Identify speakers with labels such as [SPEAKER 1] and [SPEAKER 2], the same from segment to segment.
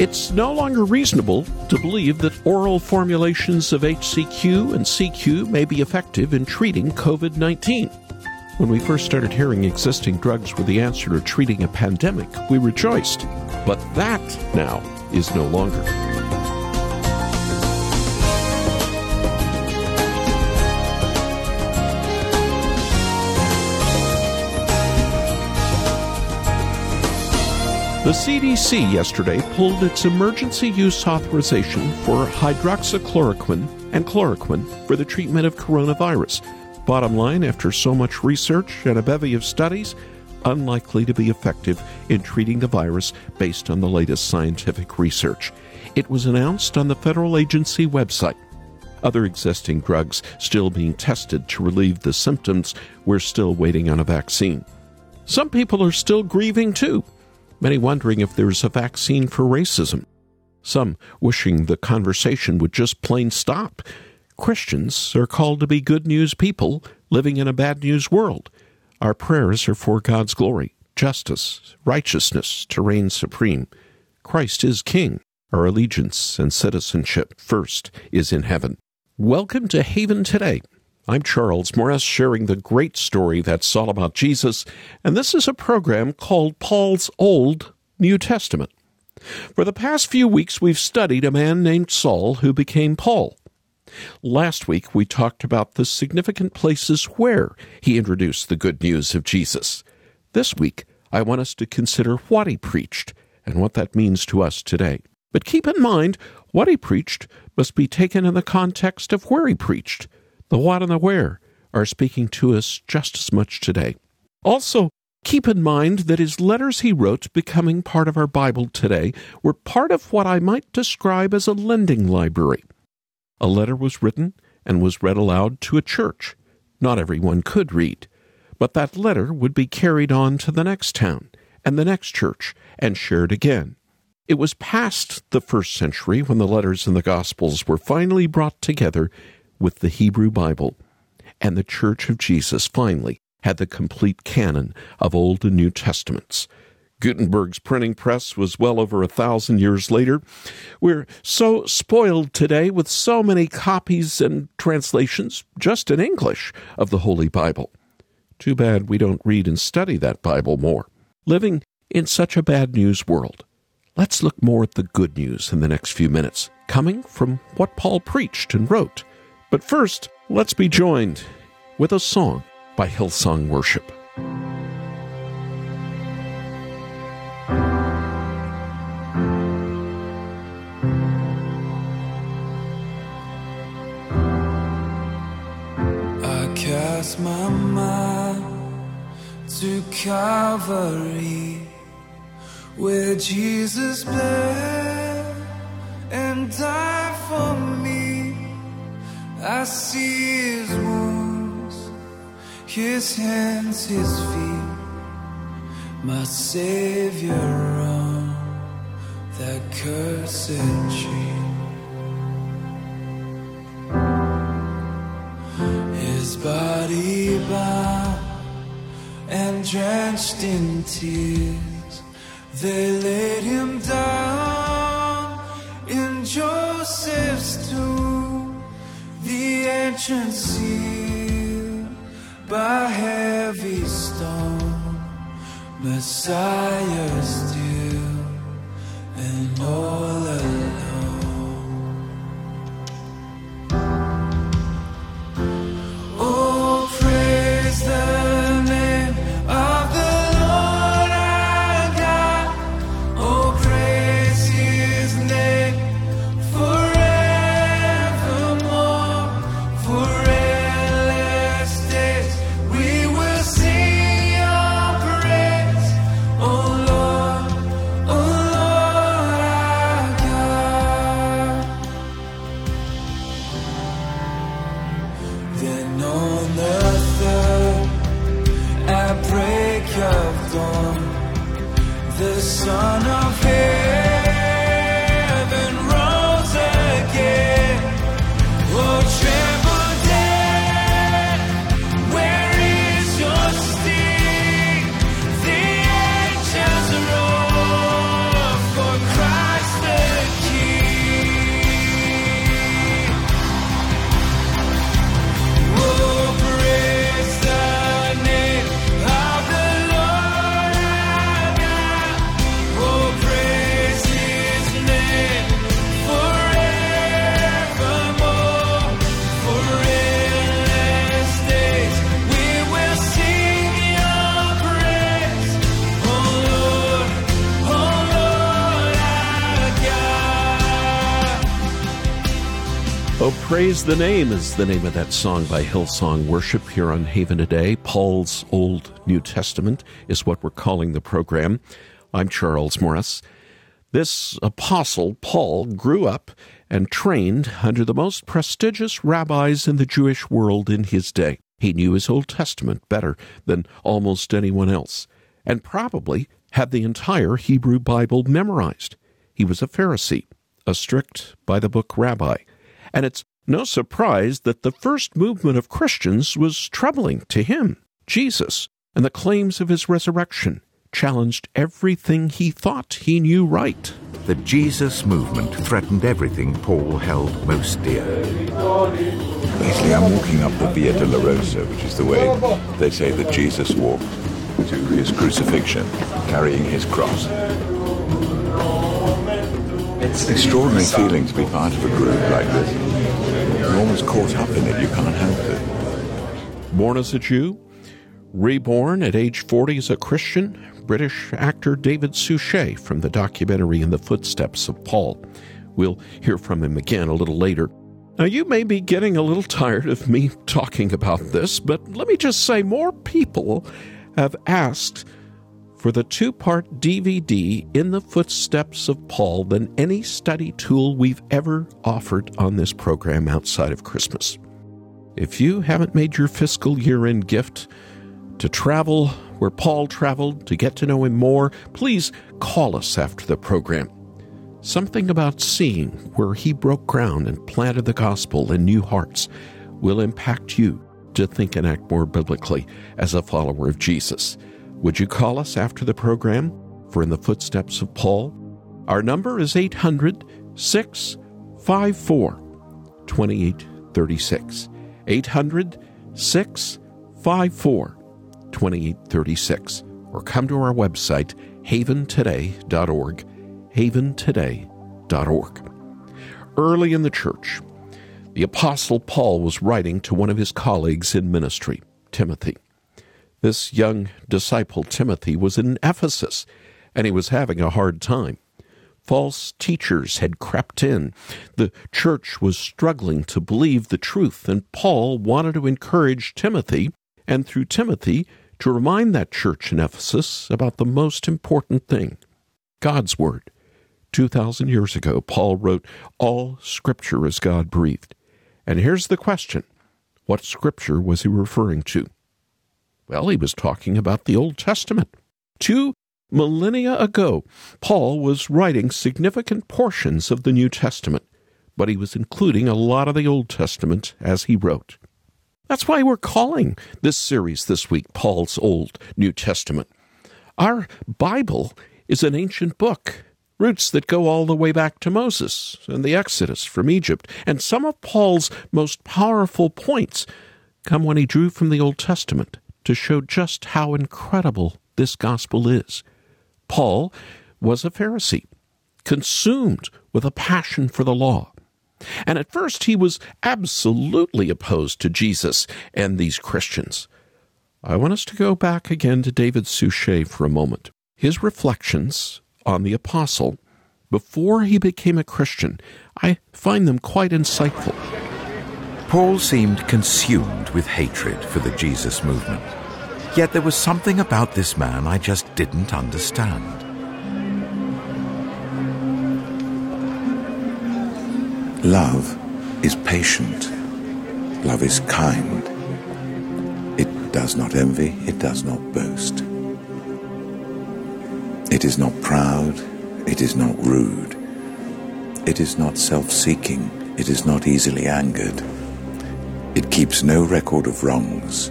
[SPEAKER 1] It's no longer reasonable to believe that oral formulations of HCQ and CQ may be effective in treating COVID 19. When we first started hearing existing drugs were the answer to treating a pandemic, we rejoiced. But that now is no longer. The CDC yesterday pulled its emergency use authorization for hydroxychloroquine and chloroquine for the treatment of coronavirus. Bottom line, after so much research and a bevy of studies, unlikely to be effective in treating the virus based on the latest scientific research. It was announced on the federal agency website. Other existing drugs still being tested to relieve the symptoms. We're still waiting on a vaccine. Some people are still grieving too many wondering if there's a vaccine for racism. Some wishing the conversation would just plain stop. Christians are called to be good news people living in a bad news world. Our prayers are for God's glory, justice, righteousness to reign supreme. Christ is King. Our allegiance and citizenship first is in heaven. Welcome to Haven Today. I'm Charles Morris, sharing the great story that's all about Jesus, and this is a program called Paul's Old New Testament. For the past few weeks, we've studied a man named Saul who became Paul. Last week, we talked about the significant places where he introduced the good news of Jesus. This week, I want us to consider what he preached and what that means to us today. But keep in mind, what he preached must be taken in the context of where he preached. The what and the where are speaking to us just as much today. Also, keep in mind that his letters he wrote, becoming part of our Bible today, were part of what I might describe as a lending library. A letter was written and was read aloud to a church. Not everyone could read, but that letter would be carried on to the next town and the next church and shared again. It was past the first century when the letters in the Gospels were finally brought together with the Hebrew Bible, and the Church of Jesus finally had the complete canon of Old and New Testaments. Gutenberg's printing press was well over a thousand years later. We're so spoiled today with so many copies and translations, just in English, of the Holy Bible. Too bad we don't read and study that Bible more. Living in such a bad news world. Let's look more at the good news in the next few minutes, coming from what Paul preached and wrote. But first, let's be joined with a song by Hillsong Worship.
[SPEAKER 2] I cast my mind to Calvary, where Jesus bled and died for me. I see his wounds, his hands, his feet, my Savior on that cursed tree. His body bound and drenched in tears, they laid him down entrance sealed by heavy stone, Messiah still and all
[SPEAKER 1] Praise the Name is the name of that song by Hillsong Worship here on Haven today. Paul's Old New Testament is what we're calling the program. I'm Charles Morris. This apostle, Paul, grew up and trained under the most prestigious rabbis in the Jewish world in his day. He knew his Old Testament better than almost anyone else, and probably had the entire Hebrew Bible memorized. He was a Pharisee, a strict by the book rabbi and it's no surprise that the first movement of Christians was troubling to him. Jesus and the claims of his resurrection challenged everything he thought he knew right.
[SPEAKER 3] The Jesus movement threatened everything Paul held most dear.
[SPEAKER 4] Lately, I'm walking up the Via Dolorosa, which is the way they say that Jesus walked to his crucifixion, carrying his cross. It's an extraordinary feeling to be part of a group like this. You're almost caught up in it, you can't help it.
[SPEAKER 1] Born as a Jew, reborn at age 40 as a Christian, British actor David Suchet from the documentary In the Footsteps of Paul. We'll hear from him again a little later. Now, you may be getting a little tired of me talking about this, but let me just say more people have asked for the two part DVD in the footsteps of Paul than any study tool we've ever offered on this program outside of Christmas. If you haven't made your fiscal year end gift to travel where Paul traveled, to get to know him more, please call us after the program. Something about seeing where he broke ground and planted the gospel in new hearts will impact you to think and act more biblically as a follower of Jesus. Would you call us after the program for In the Footsteps of Paul? Our number is 800 654 2836. 800 654 2836. Or come to our website, haventoday.org. Haventoday.org. Early in the church, the Apostle Paul was writing to one of his colleagues in ministry, Timothy. This young disciple, Timothy, was in Ephesus, and he was having a hard time. False teachers had crept in. The church was struggling to believe the truth, and Paul wanted to encourage Timothy, and through Timothy, to remind that church in Ephesus about the most important thing God's Word. 2,000 years ago, Paul wrote, All Scripture is God breathed. And here's the question What Scripture was he referring to? Well, he was talking about the Old Testament. Two millennia ago, Paul was writing significant portions of the New Testament, but he was including a lot of the Old Testament as he wrote. That's why we're calling this series this week Paul's Old New Testament. Our Bible is an ancient book, roots that go all the way back to Moses and the Exodus from Egypt, and some of Paul's most powerful points come when he drew from the Old Testament to show just how incredible this gospel is. Paul was a Pharisee, consumed with a passion for the law. And at first, he was absolutely opposed to Jesus and these Christians. I want us to go back again to David Suchet for a moment. His reflections on the apostle before he became a Christian, I find them quite insightful.
[SPEAKER 3] Paul seemed consumed with hatred for the Jesus movement. Yet there was something about this man I just didn't understand.
[SPEAKER 4] Love is patient. Love is kind. It does not envy. It does not boast. It is not proud. It is not rude. It is not self seeking. It is not easily angered. It keeps no record of wrongs.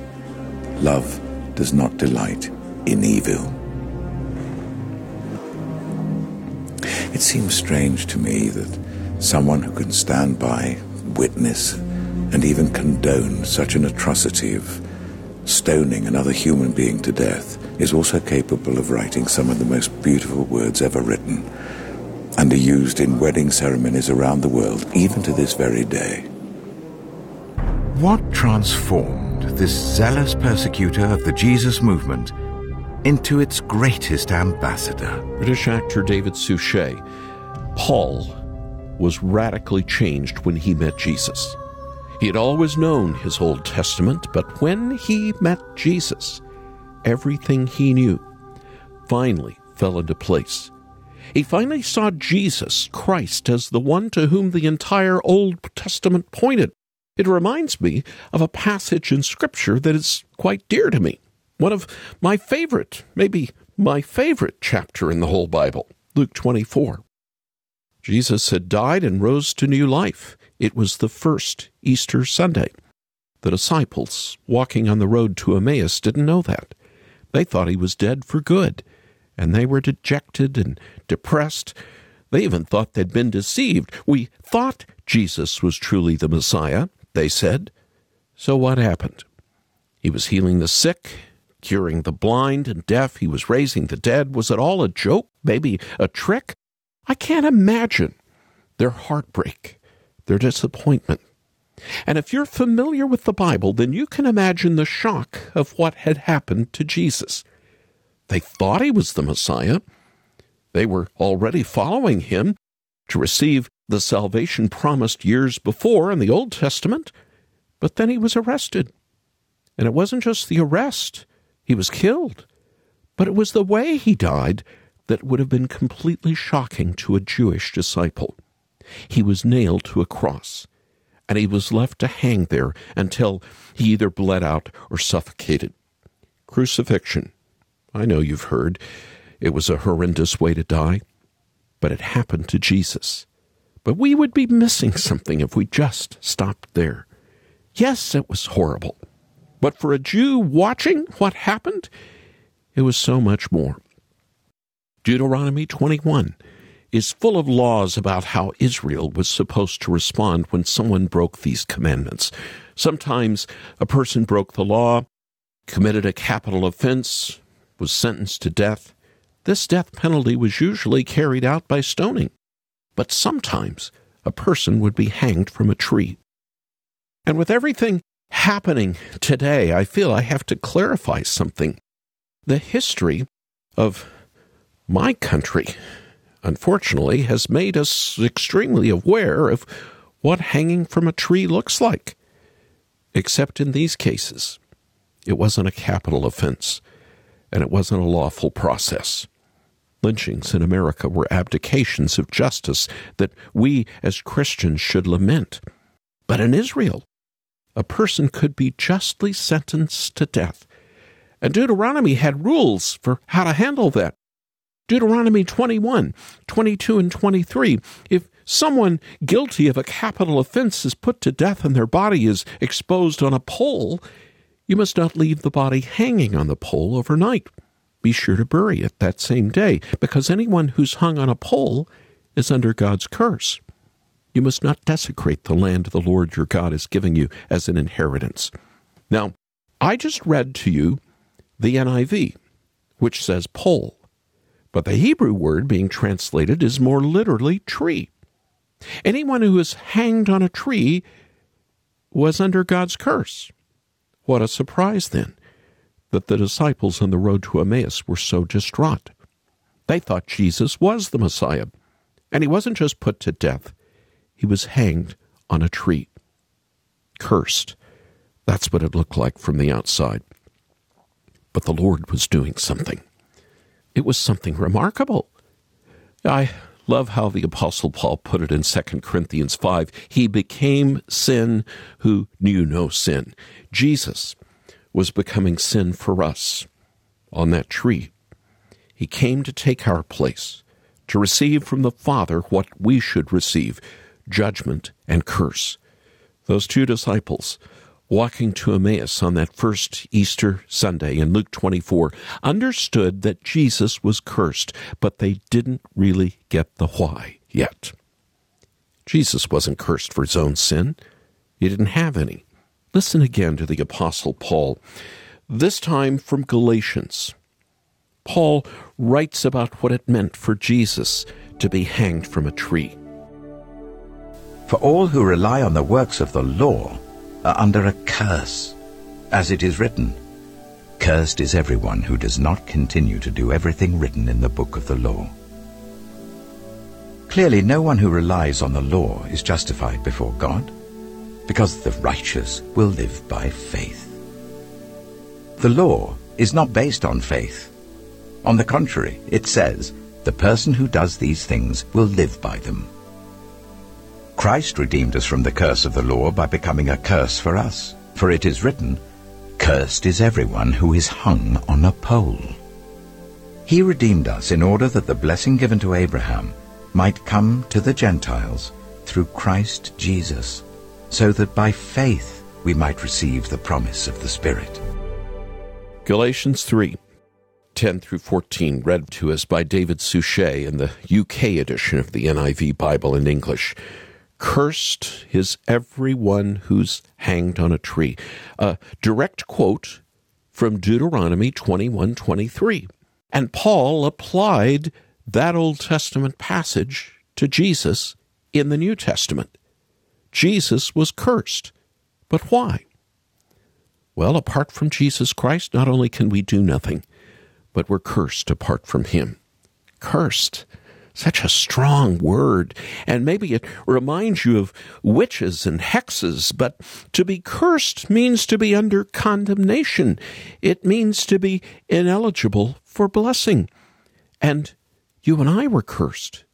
[SPEAKER 4] Love does not delight in evil. It seems strange to me that someone who can stand by, witness, and even condone such an atrocity of stoning another human being to death is also capable of writing some of the most beautiful words ever written and are used in wedding ceremonies around the world, even to this very day.
[SPEAKER 3] What transformed this zealous persecutor of the Jesus movement into its greatest ambassador?
[SPEAKER 1] British actor David Suchet. Paul was radically changed when he met Jesus. He had always known his Old Testament, but when he met Jesus, everything he knew finally fell into place. He finally saw Jesus Christ as the one to whom the entire Old Testament pointed. It reminds me of a passage in Scripture that is quite dear to me. One of my favorite, maybe my favorite chapter in the whole Bible, Luke 24. Jesus had died and rose to new life. It was the first Easter Sunday. The disciples walking on the road to Emmaus didn't know that. They thought he was dead for good, and they were dejected and depressed. They even thought they'd been deceived. We thought Jesus was truly the Messiah, they said. So what happened? He was healing the sick, curing the blind and deaf. He was raising the dead. Was it all a joke? Maybe a trick? I can't imagine their heartbreak, their disappointment. And if you're familiar with the Bible, then you can imagine the shock of what had happened to Jesus. They thought he was the Messiah. They were already following him to receive the salvation promised years before in the Old Testament. But then he was arrested. And it wasn't just the arrest, he was killed. But it was the way he died that would have been completely shocking to a Jewish disciple. He was nailed to a cross, and he was left to hang there until he either bled out or suffocated. Crucifixion. I know you've heard. It was a horrendous way to die, but it happened to Jesus. But we would be missing something if we just stopped there. Yes, it was horrible. But for a Jew watching what happened, it was so much more. Deuteronomy 21 is full of laws about how Israel was supposed to respond when someone broke these commandments. Sometimes a person broke the law, committed a capital offense, was sentenced to death. This death penalty was usually carried out by stoning. But sometimes a person would be hanged from a tree. And with everything happening today, I feel I have to clarify something. The history of my country, unfortunately, has made us extremely aware of what hanging from a tree looks like. Except in these cases, it wasn't a capital offense, and it wasn't a lawful process. Lynchings in America were abdications of justice that we as Christians should lament. But in Israel, a person could be justly sentenced to death. And Deuteronomy had rules for how to handle that. Deuteronomy 21, 22, and 23. If someone guilty of a capital offense is put to death and their body is exposed on a pole, you must not leave the body hanging on the pole overnight. Be sure to bury it that same day, because anyone who's hung on a pole is under God's curse. You must not desecrate the land the Lord your God is giving you as an inheritance. Now, I just read to you the NIV, which says pole. But the Hebrew word being translated is more literally tree. Anyone who is hanged on a tree was under God's curse. What a surprise, then, that the disciples on the road to Emmaus were so distraught. They thought Jesus was the Messiah, and he wasn't just put to death, he was hanged on a tree. Cursed. That's what it looked like from the outside. But the Lord was doing something. It was something remarkable. I love how the Apostle Paul put it in 2 Corinthians 5. He became sin who knew no sin. Jesus was becoming sin for us on that tree. He came to take our place, to receive from the Father what we should receive judgment and curse. Those two disciples walking to Emmaus on that first Easter Sunday in Luke 24 understood that Jesus was cursed, but they didn't really get the why yet. Jesus wasn't cursed for his own sin. He didn't have any. Listen again to the Apostle Paul, this time from Galatians. Paul writes about what it meant for Jesus to be hanged from a tree.
[SPEAKER 3] For all who rely on the works of the law are under a curse, as it is written, Cursed is everyone who does not continue to do everything written in the book of the law. Clearly, no one who relies on the law is justified before God, because the righteous will live by faith. The law is not based on faith. On the contrary, it says, the person who does these things will live by them. Christ redeemed us from the curse of the law by becoming a curse for us. For it is written, Cursed is everyone who is hung on a pole. He redeemed us in order that the blessing given to Abraham might come to the Gentiles through Christ Jesus, so that by faith we might receive the promise of the Spirit.
[SPEAKER 1] Galatians 3 10 through 14, read to us by David Suchet in the UK edition of the NIV Bible in English. Cursed is everyone who's hanged on a tree. A direct quote from Deuteronomy 21 23. And Paul applied that Old Testament passage to Jesus in the New Testament. Jesus was cursed. But why? Well, apart from Jesus Christ, not only can we do nothing, but we're cursed apart from Him. Cursed. Such a strong word. And maybe it reminds you of witches and hexes, but to be cursed means to be under condemnation. It means to be ineligible for blessing. And you and I were cursed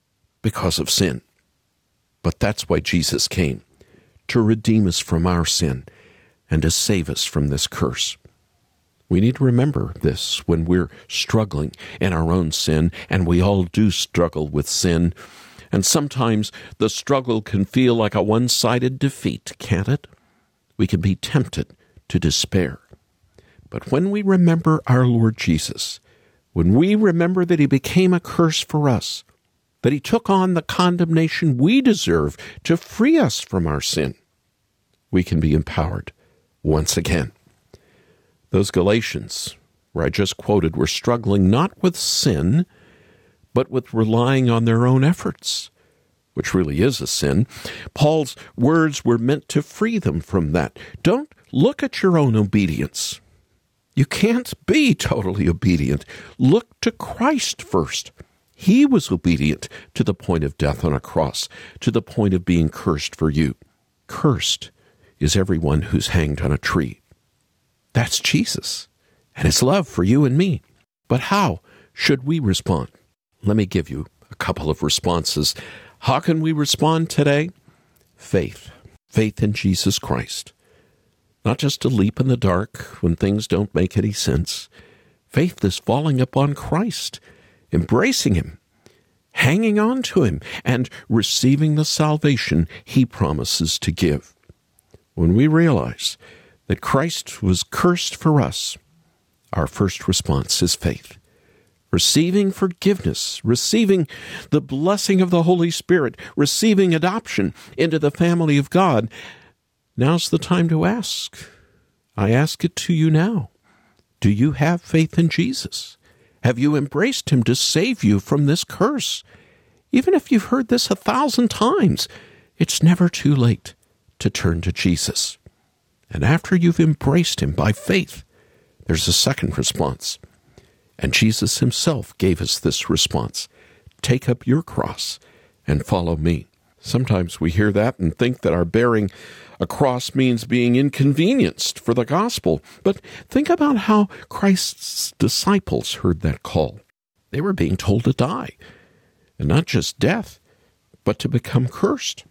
[SPEAKER 1] because of sin. But that's why Jesus came to redeem us from our sin and to save us from this curse. We need to remember this when we're struggling in our own sin, and we all do struggle with sin. And sometimes the struggle can feel like a one sided defeat, can't it? We can be tempted to despair. But when we remember our Lord Jesus, when we remember that He became a curse for us, that He took on the condemnation we deserve to free us from our sin, we can be empowered once again. Those Galatians, where I just quoted, were struggling not with sin, but with relying on their own efforts, which really is a sin. Paul's words were meant to free them from that. Don't look at your own obedience. You can't be totally obedient. Look to Christ first. He was obedient to the point of death on a cross, to the point of being cursed for you. Cursed is everyone who's hanged on a tree. That's Jesus and his love for you and me. But how should we respond? Let me give you a couple of responses. How can we respond today? Faith. Faith in Jesus Christ. Not just a leap in the dark when things don't make any sense. Faith is falling upon Christ, embracing Him, hanging on to Him, and receiving the salvation He promises to give. When we realize that Christ was cursed for us, our first response is faith. Receiving forgiveness, receiving the blessing of the Holy Spirit, receiving adoption into the family of God. Now's the time to ask. I ask it to you now. Do you have faith in Jesus? Have you embraced Him to save you from this curse? Even if you've heard this a thousand times, it's never too late to turn to Jesus. And after you've embraced him by faith, there's a second response. And Jesus himself gave us this response Take up your cross and follow me. Sometimes we hear that and think that our bearing a cross means being inconvenienced for the gospel. But think about how Christ's disciples heard that call. They were being told to die, and not just death, but to become cursed.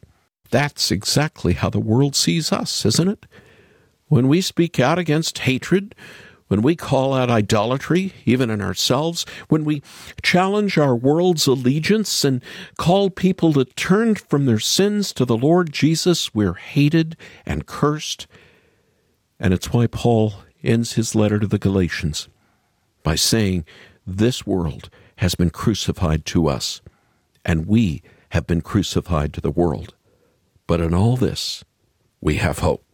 [SPEAKER 1] That's exactly how the world sees us, isn't it? when we speak out against hatred, when we call out idolatry, even in ourselves, when we challenge our world's allegiance and call people to turn from their sins to the Lord Jesus, we're hated and cursed. And it's why Paul ends his letter to the Galatians by saying, This world has been crucified to us, and we have been crucified to the world. But in all this, we have hope.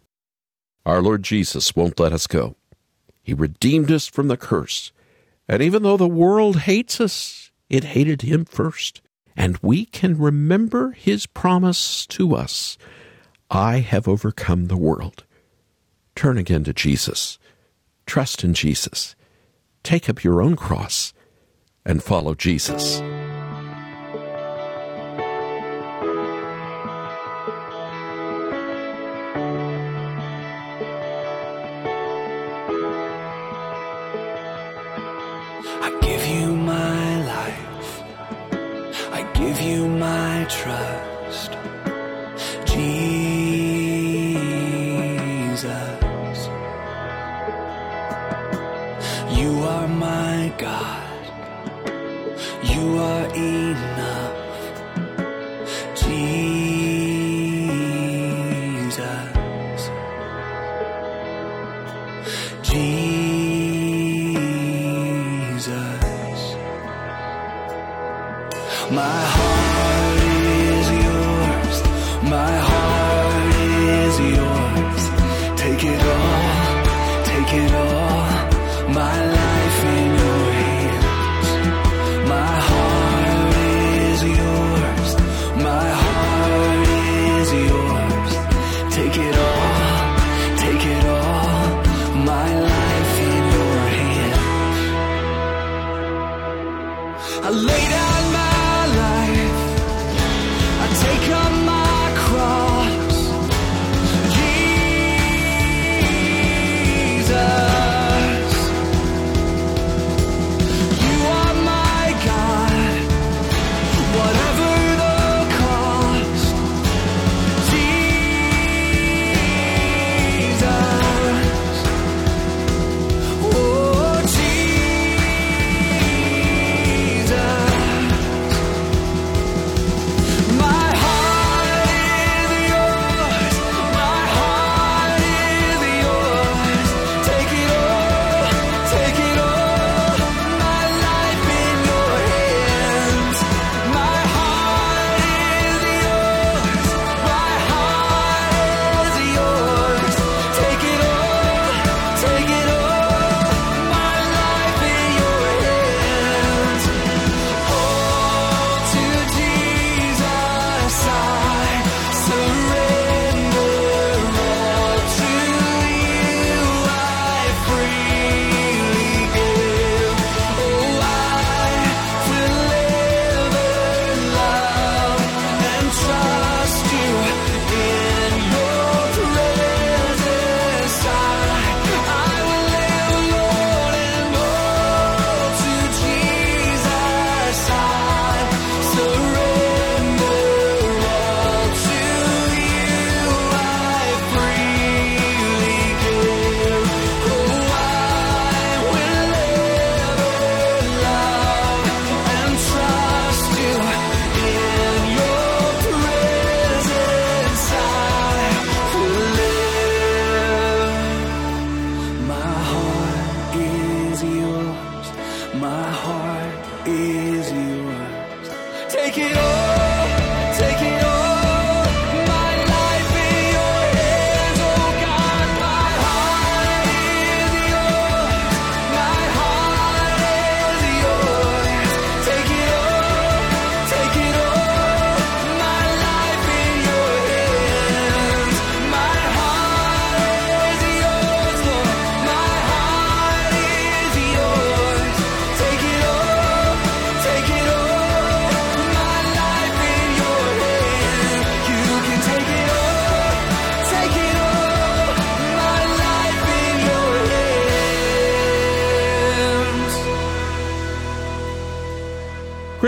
[SPEAKER 1] Our Lord Jesus won't let us go. He redeemed us from the curse. And even though the world hates us, it hated him first. And we can remember his promise to us I have overcome the world. Turn again to Jesus. Trust in Jesus. Take up your own cross and follow Jesus.
[SPEAKER 2] My My heart is yours. Take it all.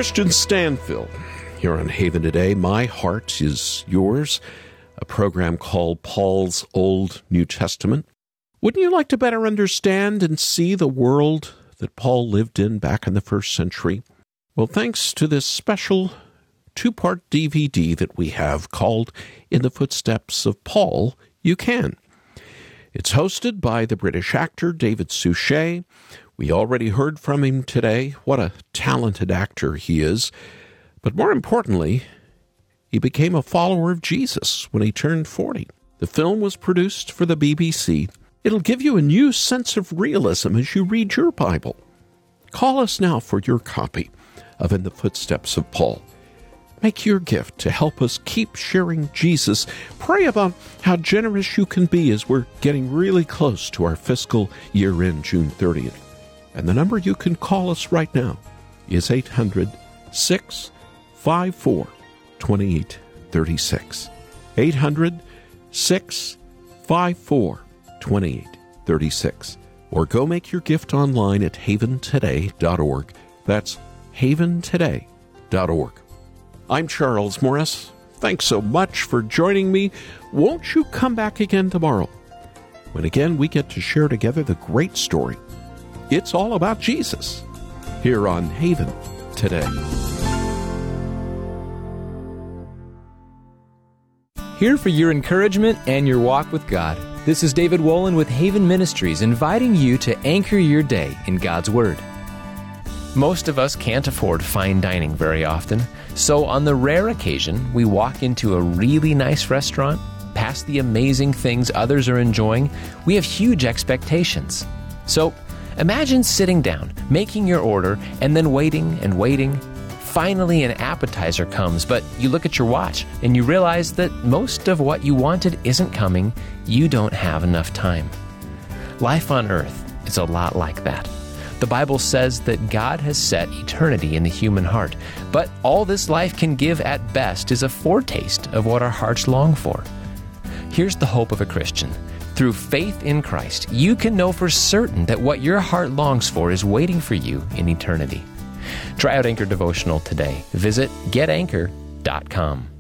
[SPEAKER 1] Kristian Stanfill here on Haven Today. My Heart is Yours, a program called Paul's Old New Testament. Wouldn't you like to better understand and see the world that Paul lived in back in the first century? Well, thanks to this special two part DVD that we have called In the Footsteps of Paul, you can. It's hosted by the British actor David Suchet. We already heard from him today. What a talented actor he is. But more importantly, he became a follower of Jesus when he turned 40. The film was produced for the BBC. It'll give you a new sense of realism as you read your Bible. Call us now for your copy of In the Footsteps of Paul. Make your gift to help us keep sharing Jesus. Pray about how generous you can be as we're getting really close to our fiscal year end, June 30th. And the number you can call us right now is 800 654 2836. 800 654 2836. Or go make your gift online at haventoday.org. That's haventoday.org. I'm Charles Morris. Thanks so much for joining me. Won't you come back again tomorrow? When again we get to share together the great story. It's all about Jesus here on Haven today.
[SPEAKER 5] Here for your encouragement and your walk with God. This is David Wolin with Haven Ministries inviting you to anchor your day in God's Word. Most of us can't afford fine dining very often, so on the rare occasion we walk into a really nice restaurant, past the amazing things others are enjoying, we have huge expectations. So imagine sitting down, making your order, and then waiting and waiting. Finally, an appetizer comes, but you look at your watch and you realize that most of what you wanted isn't coming. You don't have enough time. Life on earth is a lot like that. The Bible says that God has set eternity in the human heart, but all this life can give at best is a foretaste of what our hearts long for. Here's the hope of a Christian. Through faith in Christ, you can know for certain that what your heart longs for is waiting for you in eternity. Try out Anchor Devotional today. Visit getanchor.com.